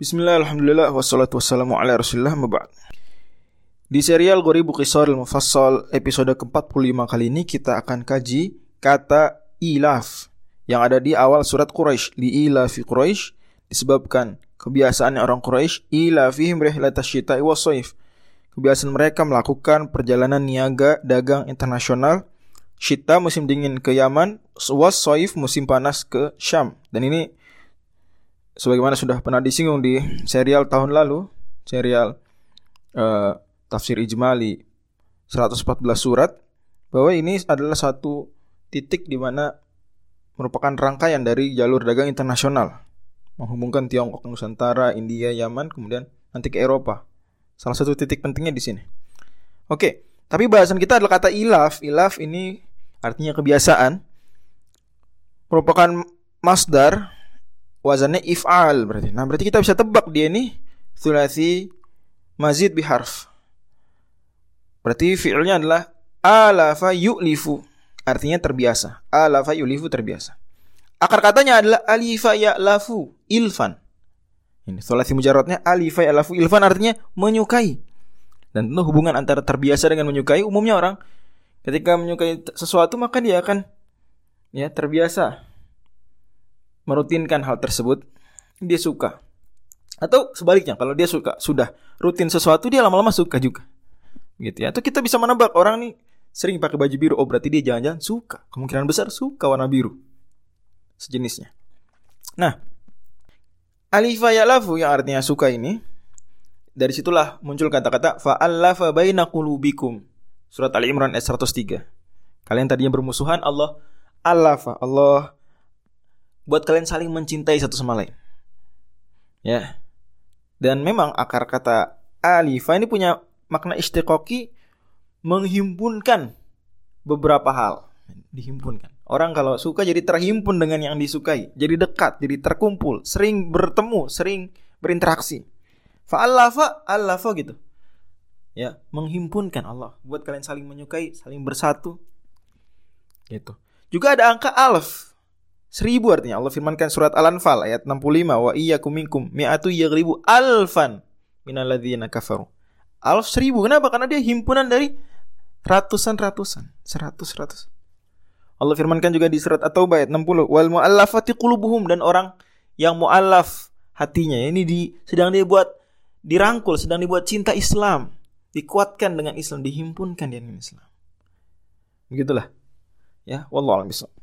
Bismillah, alhamdulillah, wassalatu wassalamu ala rasulillah, maba'd. Di serial Ghoribu Qisaril Mufassal episode ke-45 kali ini kita akan kaji kata ilaf yang ada di awal surat Quraisy. Di ilafi Quraisy disebabkan kebiasaan orang Quraisy ilafihim rihlatash syita'i wasoif. Kebiasaan mereka melakukan perjalanan niaga dagang internasional Syita musim dingin ke Yaman, was musim panas ke Syam. Dan ini sebagaimana sudah pernah disinggung di serial tahun lalu, serial uh, tafsir ijmali 114 surat bahwa ini adalah satu titik di mana merupakan rangkaian dari jalur dagang internasional menghubungkan Tiongkok, Nusantara, India, Yaman, kemudian nanti ke Eropa. Salah satu titik pentingnya di sini. Oke, tapi bahasan kita adalah kata ilaf. Ilaf ini artinya kebiasaan merupakan masdar wazannya if'al berarti. Nah, berarti kita bisa tebak dia ini sulasi mazid biharf. Berarti fi'ilnya adalah alafa yu'lifu. Artinya terbiasa. Alafa yu'lifu terbiasa. Akar katanya adalah alifa ya'lafu ilfan. Ini sulasi mujaradnya alifa ya'lafu ilfan artinya menyukai. Dan tentu hubungan antara terbiasa dengan menyukai umumnya orang ketika menyukai sesuatu maka dia akan ya terbiasa merutinkan hal tersebut, dia suka. Atau sebaliknya, kalau dia suka sudah rutin sesuatu, dia lama-lama suka juga. Gitu ya. Atau kita bisa menebak orang nih sering pakai baju biru, oh berarti dia jangan-jangan suka. Kemungkinan besar suka warna biru. Sejenisnya. Nah, alifa ya'lafu yang artinya suka ini dari situlah muncul kata-kata fa'allafa baina qulubikum. Surat Ali Imran ayat 103. Kalian tadinya bermusuhan, Allah alafa, Allah buat kalian saling mencintai satu sama lain. Ya. Dan memang akar kata alifa ini punya makna istiqoki menghimpunkan beberapa hal. Dihimpunkan. Orang kalau suka jadi terhimpun dengan yang disukai. Jadi dekat, jadi terkumpul. Sering bertemu, sering berinteraksi. Fa'allafa, allafa gitu. Ya, menghimpunkan Allah. Buat kalian saling menyukai, saling bersatu. Gitu. Juga ada angka alf. Seribu artinya Allah firmankan surat Al-Anfal ayat 65 wa iyyakum minkum mi'atu yaghlibu alfan minalladzina kafaru. Alf seribu. Kenapa? Karena dia himpunan dari ratusan-ratusan, seratus-ratus. Allah firmankan juga di surat At-Taubah ayat 60 wal mu'allafati qulubuhum dan orang yang mu'allaf hatinya ini di sedang dia buat dirangkul, sedang dibuat cinta Islam, dikuatkan dengan Islam, dihimpunkan dengan Islam. Begitulah. Ya, wallahu a'lam